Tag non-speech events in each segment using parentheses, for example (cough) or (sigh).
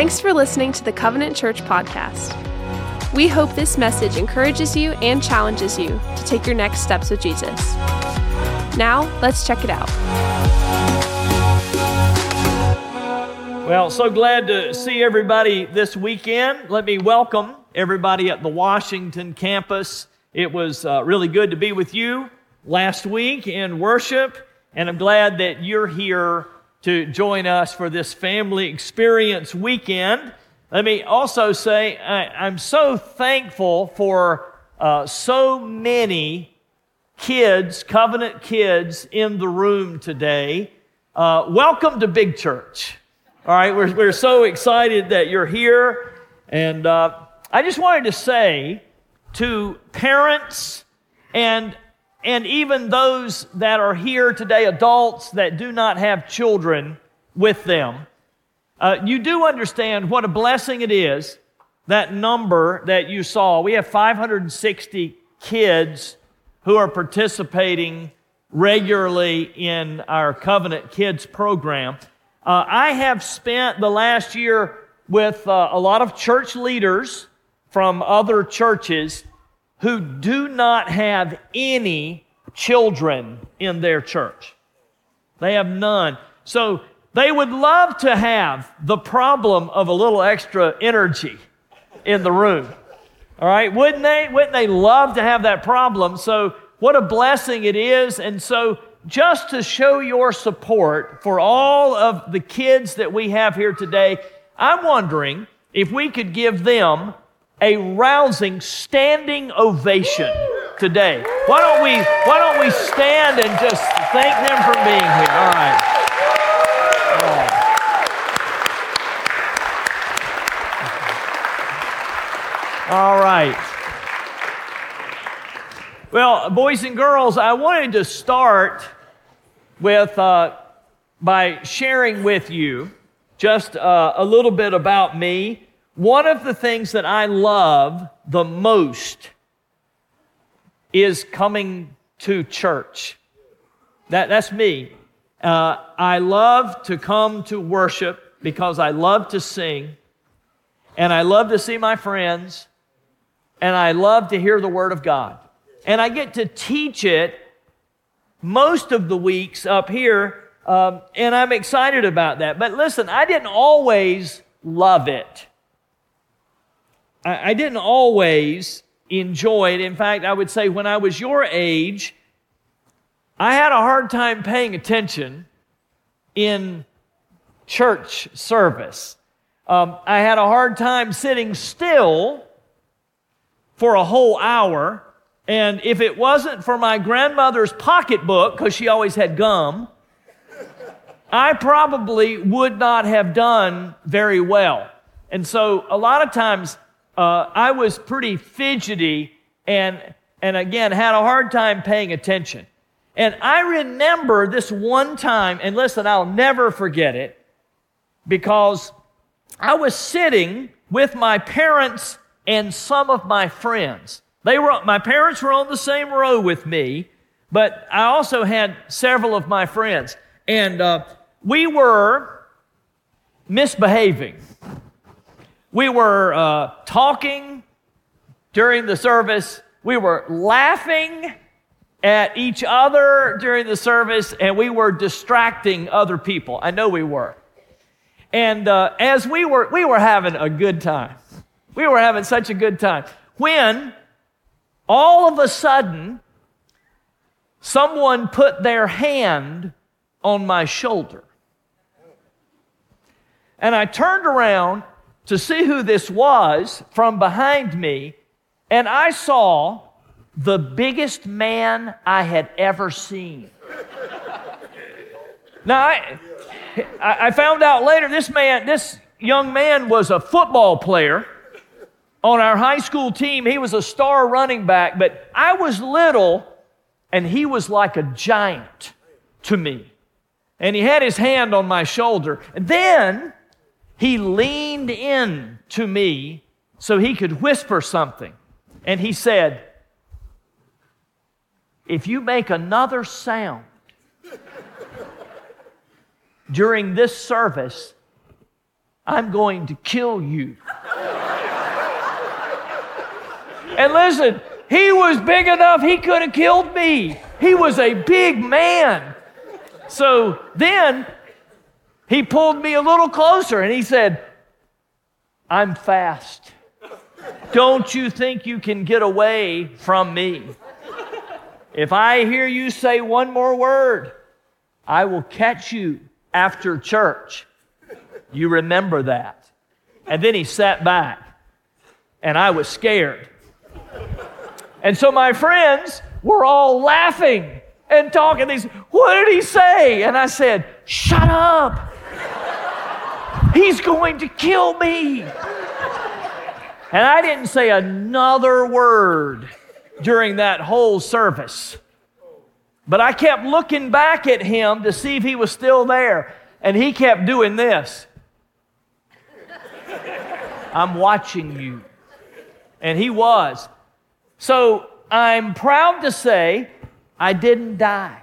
Thanks for listening to the Covenant Church podcast. We hope this message encourages you and challenges you to take your next steps with Jesus. Now, let's check it out. Well, so glad to see everybody this weekend. Let me welcome everybody at the Washington campus. It was uh, really good to be with you last week in worship, and I'm glad that you're here to join us for this family experience weekend. Let me also say I, am so thankful for uh, so many kids, covenant kids, in the room today. Uh, welcome to Big Church. All right, we're, we're so excited that you're here. And uh, I just wanted to say to parents and and even those that are here today, adults that do not have children with them, uh, you do understand what a blessing it is that number that you saw. We have 560 kids who are participating regularly in our Covenant Kids program. Uh, I have spent the last year with uh, a lot of church leaders from other churches who do not have any children in their church. They have none. So they would love to have the problem of a little extra energy in the room. All right, wouldn't they? Wouldn't they love to have that problem? So, what a blessing it is. And so, just to show your support for all of the kids that we have here today, I'm wondering if we could give them a rousing standing ovation today. Why don't we why don't we stand and just thank them for being here? All right. All right. Well, boys and girls, I wanted to start with uh, by sharing with you just uh, a little bit about me one of the things that I love the most is coming to church. That, that's me. Uh, I love to come to worship because I love to sing, and I love to see my friends, and I love to hear the Word of God. And I get to teach it most of the weeks up here, um, and I'm excited about that. But listen, I didn't always love it. I, I didn't always enjoy it. In fact, I would say when I was your age, I had a hard time paying attention in church service. Um, I had a hard time sitting still for a whole hour. And if it wasn't for my grandmother's pocketbook, because she always had gum, I probably would not have done very well. And so a lot of times uh, I was pretty fidgety and, and again, had a hard time paying attention. And I remember this one time, and listen, I'll never forget it because I was sitting with my parents and some of my friends. They were, my parents were on the same row with me, but I also had several of my friends. And uh, we were misbehaving. We were uh, talking during the service. We were laughing at each other during the service, and we were distracting other people. I know we were. And uh, as we were, we were having a good time. We were having such a good time. When all of a sudden, someone put their hand on my shoulder. And I turned around to see who this was from behind me, and I saw the biggest man I had ever seen. now, I, I found out later this man, this young man was a football player on our high school team. He was a star running back, but I was little and he was like a giant to me. And he had his hand on my shoulder. And then he leaned in to me so he could whisper something. And he said, If you make another sound during this service, I'm going to kill you. and listen, he was big enough, he could have killed me. He was a big man. So then he pulled me a little closer and he said, I'm fast. Don't you think you can get away from me? If I hear you say one more word, I will catch you after church. You remember that. And then he sat back, and I was scared. And so my friends were all laughing and talking. These, what did he say? And I said, Shut up. He's going to kill me. And I didn't say another word during that whole service. But I kept looking back at him to see if he was still there. And he kept doing this. I'm watching you. And he was. So I'm proud to say I didn't die.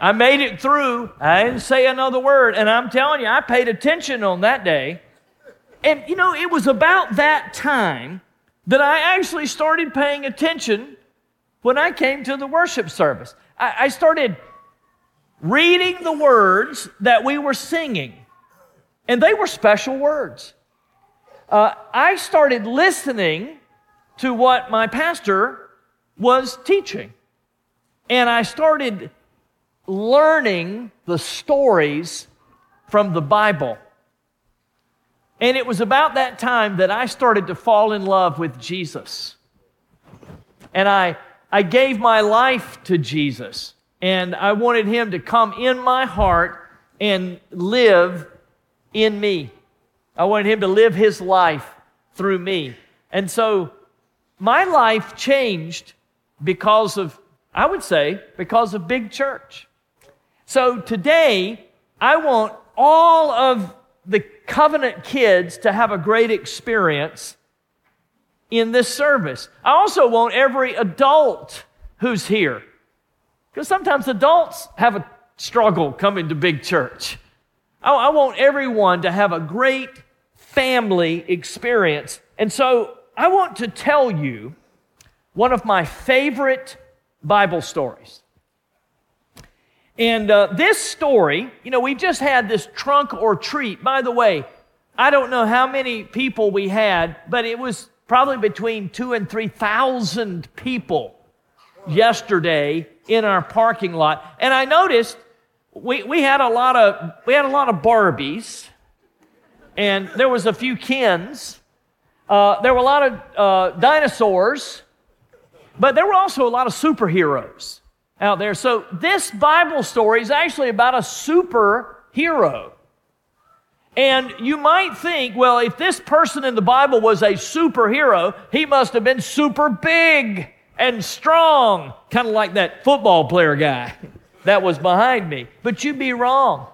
I made it through. I didn't say another word. And I'm telling you, I paid attention on that day. And you know, it was about that time that I actually started paying attention when I came to the worship service. I, I started reading the words that we were singing, and they were special words. Uh, I started listening to what my pastor was teaching, and I started learning the stories from the Bible. And it was about that time that I started to fall in love with Jesus. And I, I gave my life to Jesus. And I wanted him to come in my heart and live in me. I wanted him to live his life through me. And so my life changed because of, I would say, because of big church. So today, I want all of the covenant kids to have a great experience in this service. I also want every adult who's here, because sometimes adults have a struggle coming to big church. I, I want everyone to have a great family experience. And so I want to tell you one of my favorite Bible stories. And uh, this story, you know, we just had this trunk or treat. By the way, I don't know how many people we had, but it was probably between two and 3,000 people yesterday in our parking lot. And I noticed we, we had a lot of we had a lot of Barbies, and there was a few Kens. Uh, there were a lot of uh, dinosaurs, but there were also a lot of superheroes out there. So this Bible story is actually about a superhero. And you might think, well, if this person in the Bible was a superhero, he must have been super big and strong, kind of like that football player guy (laughs) that was behind me. But you'd be wrong.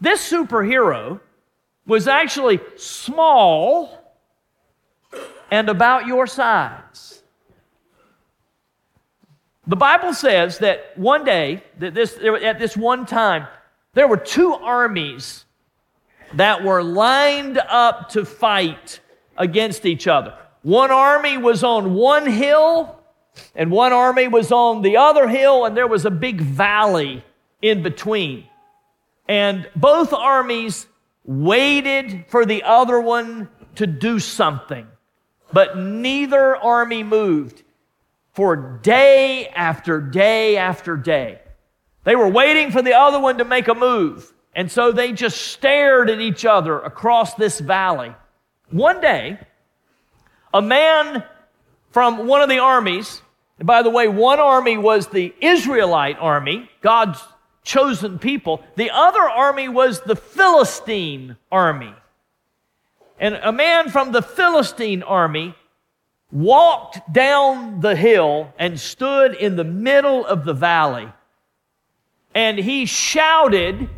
This superhero was actually small and about your size. The Bible says that one day, that this, at this one time, there were two armies that were lined up to fight against each other. One army was on one hill, and one army was on the other hill, and there was a big valley in between. And both armies waited for the other one to do something, but neither army moved for day after day after day. They were waiting for the other one to make a move. And so they just stared at each other across this valley. One day, a man from one of the armies, and by the way, one army was the Israelite army, God's chosen people. The other army was the Philistine army. And a man from the Philistine army walked down the hill and stood in the middle of the valley. And he shouted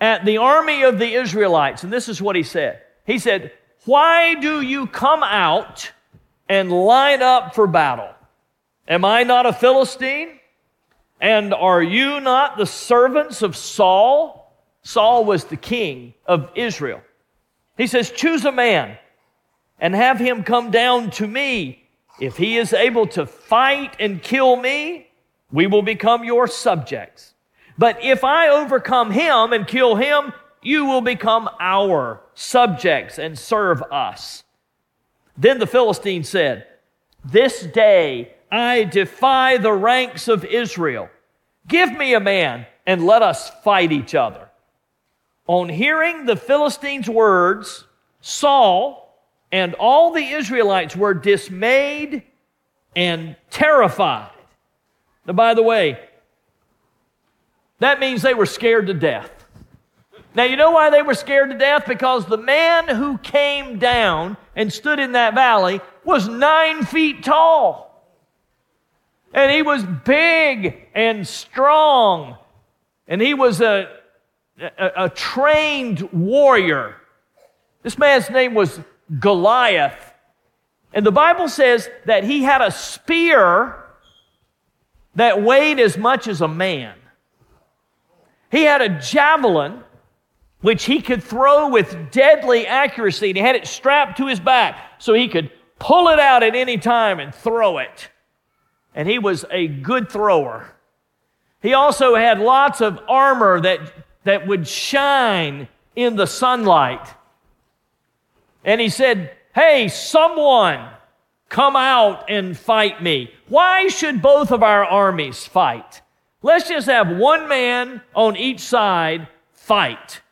at the army of the Israelites. And this is what he said He said, Why do you come out and line up for battle? Am I not a Philistine? And are you not the servants of Saul? Saul was the king of Israel. He says, Choose a man and have him come down to me. If he is able to fight and kill me, we will become your subjects. But if I overcome him and kill him, you will become our subjects and serve us. Then the Philistine said, This day I defy the ranks of Israel. Give me a man and let us fight each other. On hearing the Philistines' words, Saul and all the Israelites were dismayed and terrified. Now, by the way, that means they were scared to death. Now, you know why they were scared to death? Because the man who came down and stood in that valley was nine feet tall. And he was big and strong. And he was a, a, a trained warrior. This man's name was Goliath. And the Bible says that he had a spear that weighed as much as a man. He had a javelin which he could throw with deadly accuracy, and he had it strapped to his back so he could pull it out at any time and throw it. And he was a good thrower. He also had lots of armor that, that would shine in the sunlight. And he said, Hey, someone come out and fight me. Why should both of our armies fight? Let's just have one man on each side fight.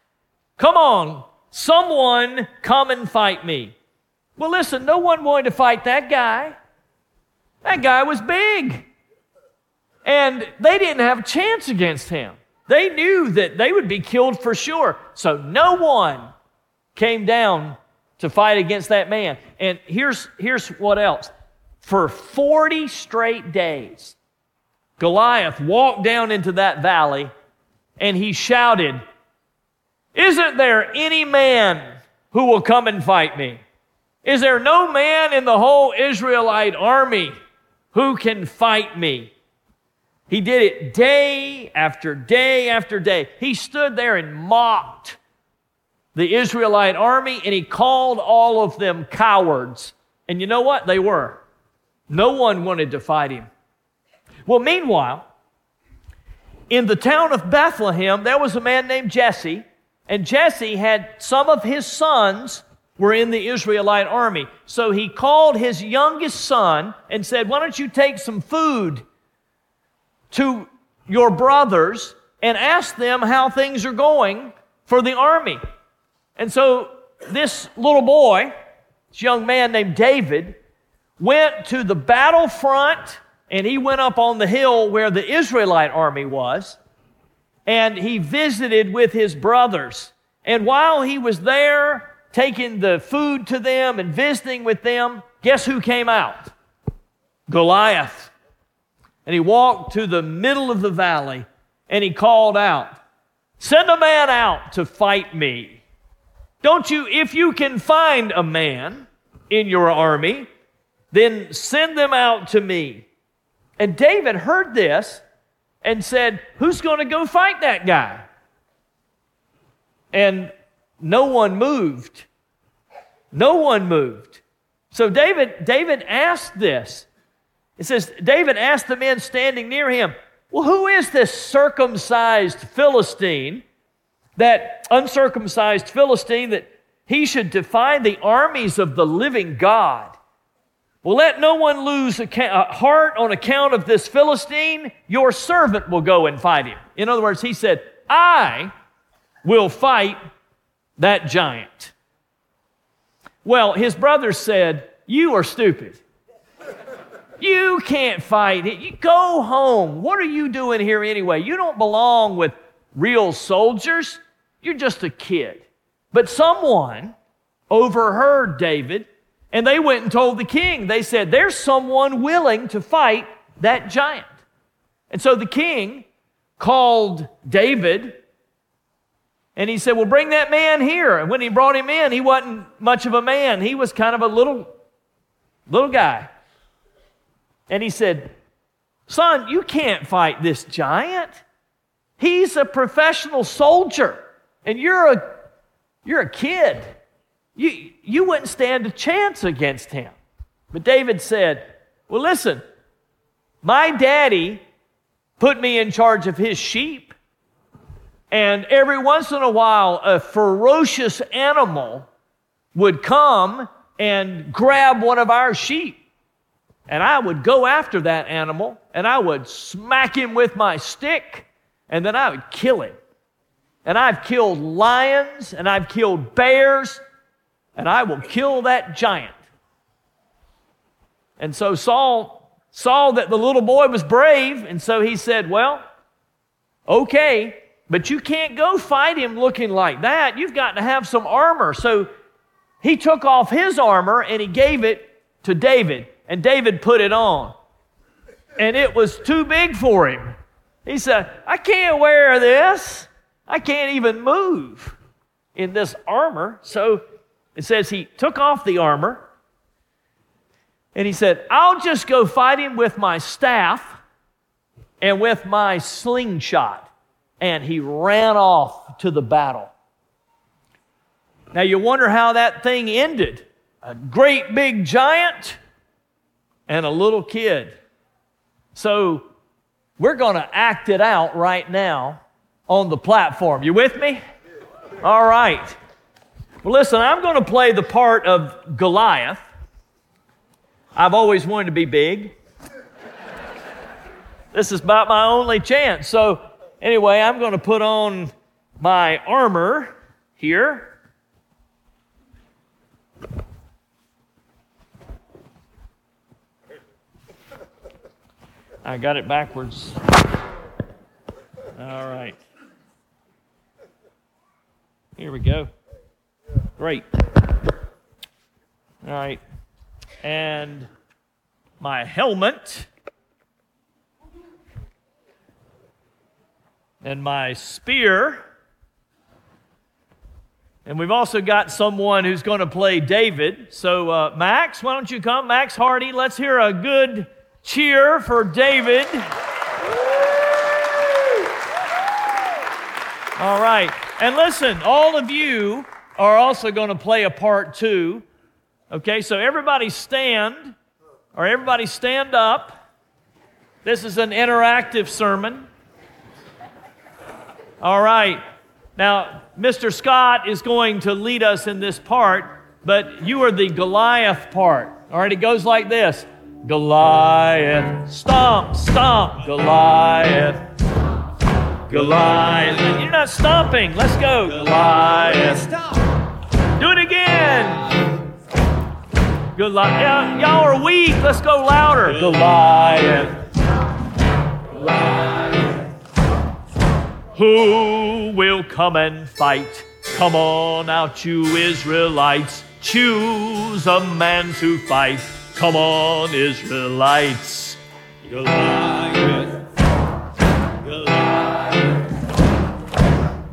Come on, someone come and fight me. Well, listen, no one wanted to fight that guy. That guy was big. And they didn't have a chance against him. They knew that they would be killed for sure. So no one came down to fight against that man. And here's, here's what else. For 40 straight days, Goliath walked down into that valley and he shouted, Isn't there any man who will come and fight me? Is there no man in the whole Israelite army who can fight me? He did it day after day after day. He stood there and mocked the Israelite army and he called all of them cowards. And you know what? They were. No one wanted to fight him. Well, meanwhile, in the town of Bethlehem, there was a man named Jesse, and Jesse had some of his sons were in the Israelite army. So he called his youngest son and said, Why don't you take some food to your brothers and ask them how things are going for the army? And so this little boy, this young man named David, went to the battlefront and he went up on the hill where the Israelite army was and he visited with his brothers. And while he was there taking the food to them and visiting with them, guess who came out? Goliath. And he walked to the middle of the valley and he called out, Send a man out to fight me. Don't you, if you can find a man in your army, then send them out to me. And David heard this and said, Who's going to go fight that guy? And no one moved. No one moved. So David, David asked this. It says, David asked the men standing near him, Well, who is this circumcised Philistine that uncircumcised Philistine that he should defy the armies of the living God. Well, let no one lose a heart on account of this Philistine. Your servant will go and fight him. In other words, he said, I will fight that giant. Well, his brothers said, You are stupid. You can't fight. You go home. What are you doing here anyway? You don't belong with real soldiers. You're just a kid. But someone overheard David and they went and told the king. They said, There's someone willing to fight that giant. And so the king called David and he said, Well, bring that man here. And when he brought him in, he wasn't much of a man. He was kind of a little, little guy. And he said, Son, you can't fight this giant. He's a professional soldier. and you're a, you're a kid. You, you wouldn't stand a chance against him. But David said, Well, listen, my daddy put me in charge of his sheep. And every once in a while, a ferocious animal would come and grab one of our sheep. And I would go after that animal and I would smack him with my stick and then I would kill him. And I've killed lions and I've killed bears and I will kill that giant. And so Saul saw that the little boy was brave, and so he said, Well, okay, but you can't go fight him looking like that. You've got to have some armor. So he took off his armor and he gave it to David, and David put it on. And it was too big for him. He said, I can't wear this. I can't even move in this armor. So it says he took off the armor and he said, I'll just go fight him with my staff and with my slingshot. And he ran off to the battle. Now you wonder how that thing ended. A great big giant and a little kid. So we're going to act it out right now on the platform. You with me? All right. Well, listen, I'm going to play the part of Goliath. I've always wanted to be big. this is about my only chance. So, anyway, I'm going to put on my armor here. I got it backwards. All right. Here we go. Great. All right and my helmet and my spear. And we've also got someone who's going to play David. So, uh, Max, why don't you come? Max Hardy, let's hear a good cheer for David. All right. And listen, all of you are also going to play a part too. Okay, so everybody stand, or everybody stand up. This is an interactive sermon. All right. Now, Mr. Scott is going to lead us in this part, but you are the Goliath part. All right, it goes like this Goliath, stomp, stomp, Goliath. Goliath. You're not stomping. Let's go. Goliath. Stop. Do it again. Goliath. Yeah, y'all are weak. Let's go louder. Goliath. Goliath. Who will come and fight? Come on out, you Israelites. Choose a man to fight. Come on, Israelites. Goliath. Goliath.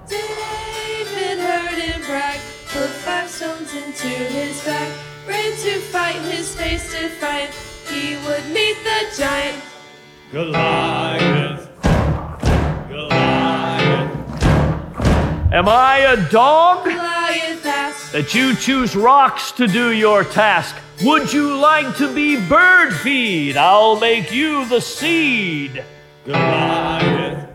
David heard him brag, put five stones into his back, ran to fight his face defiant. he would meet the giant Goliath. Goliath. Am I a dog? Goliath asked. That you choose rocks to do your task. Would you like to be bird feed? I'll make you the seed. Goliath.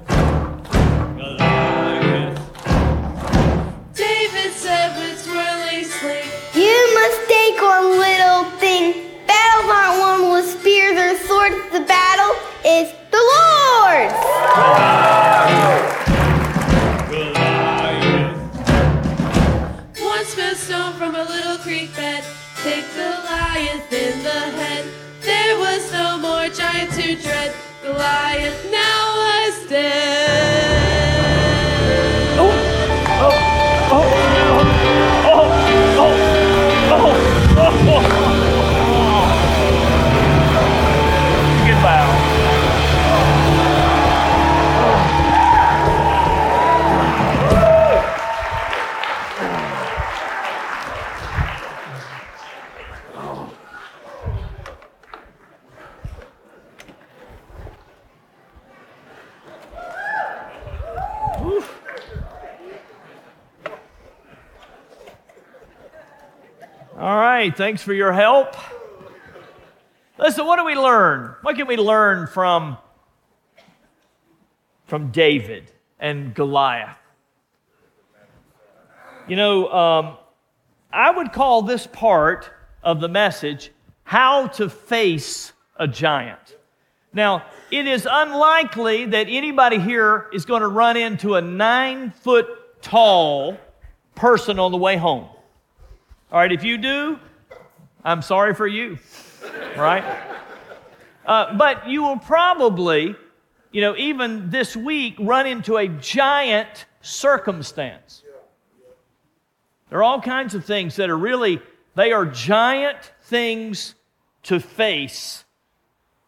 Thanks for your help. Listen, what do we learn? What can we learn from, from David and Goliath? You know, um, I would call this part of the message how to face a giant. Now, it is unlikely that anybody here is going to run into a nine foot tall person on the way home. All right, if you do, I'm sorry for you, right? Uh, but you will probably, you know, even this week run into a giant circumstance. There are all kinds of things that are really, they are giant things to face.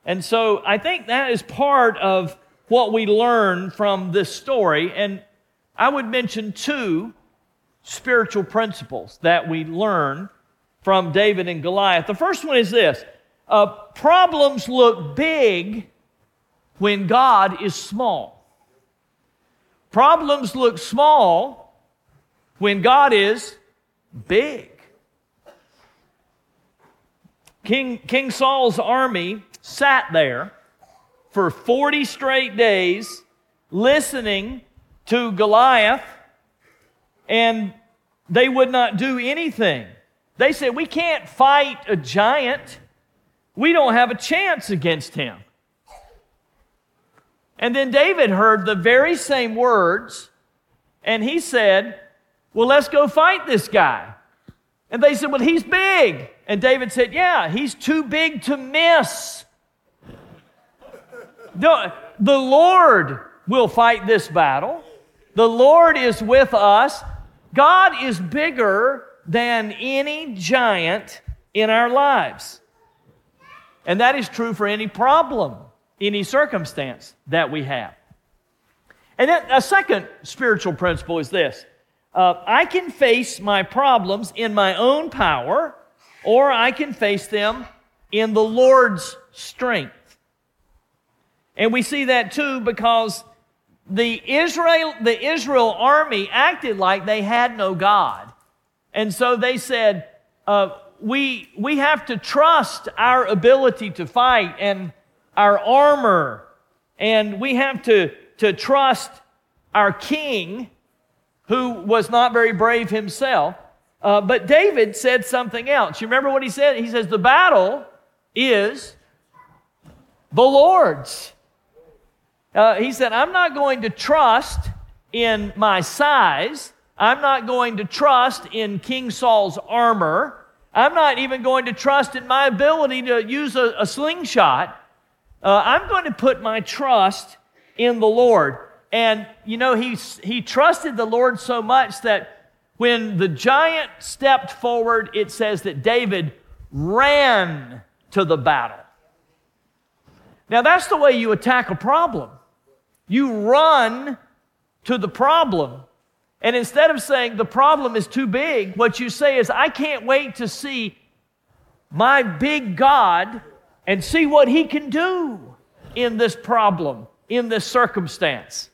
And so I think that is part of what we learn from this story. And I would mention two spiritual principles that we learn from David and Goliath. The first one is this uh, problems look big when God is small. Problems look small when God is big. King, King Saul's army sat there for 40 straight days listening to Goliath, and they would not do anything. They said, We can't fight a giant. We don't have a chance against him. And then David heard the very same words, and he said, well, let's go fight this guy. And they said, Well, he's big. And David said, Yeah, he's too big to miss. The, the Lord will fight this battle. The Lord is with us. God is bigger than any giant in our lives. And that is true for any problem, any circumstance that we have. And then a second spiritual principle is this uh, I can face my problems in my own power, or I can face them in the Lord's strength. And we see that too because the Israel, the Israel army acted like they had no God. And so they said, uh, we, we have to trust our ability to fight and our armor, and we have to, to trust our king who was not very brave himself. Uh, but David said something else. You remember what he said? He says, The battle is the Lord's. Uh, he said, I'm not going to trust in my size. I'm not going to trust in King Saul's armor. I'm not even going to trust in my ability to use a, a slingshot. Uh, I'm going to put my trust in the Lord. And, you know, he, he trusted the Lord so much that when the giant stepped forward, it says that David ran to the battle. Now, that's the way you attack a problem. You run to the problem. And instead of saying the problem is too big, what you say is, I can't wait to see my big God and see what he can do in this problem, in this circumstance.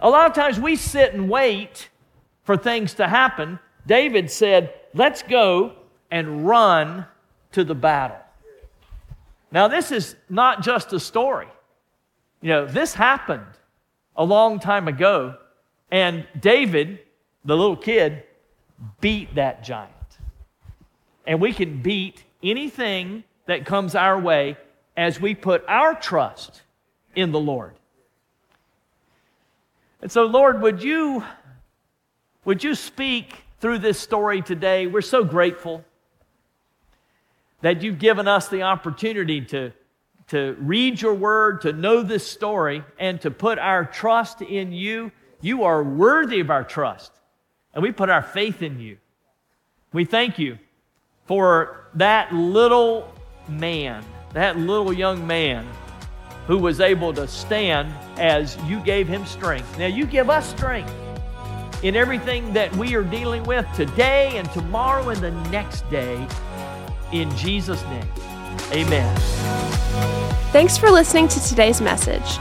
A lot of times we sit and wait for things to happen. David said, Let's go and run to the battle. Now, this is not just a story. You know, this happened a long time ago, and David, the little kid, beat that giant. And we can beat anything that comes our way as we put our trust in the Lord. And so, Lord, would you, would you speak through this story today? We're so grateful that you've given us the opportunity to, to read your word, to know this story, and to put our trust in you. You are worthy of our trust, and we put our faith in you. We thank you for that little man, that little young man who was able to stand as you gave him strength. Now, you give us strength in everything that we are dealing with today and tomorrow and the next day. In Jesus' name, amen. Thanks for listening to today's message.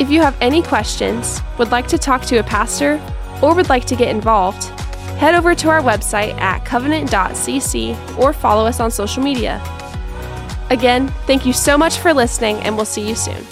If you have any questions, would like to talk to a pastor, or would like to get involved, head over to our website at covenant.cc or follow us on social media. Again, thank you so much for listening, and we'll see you soon.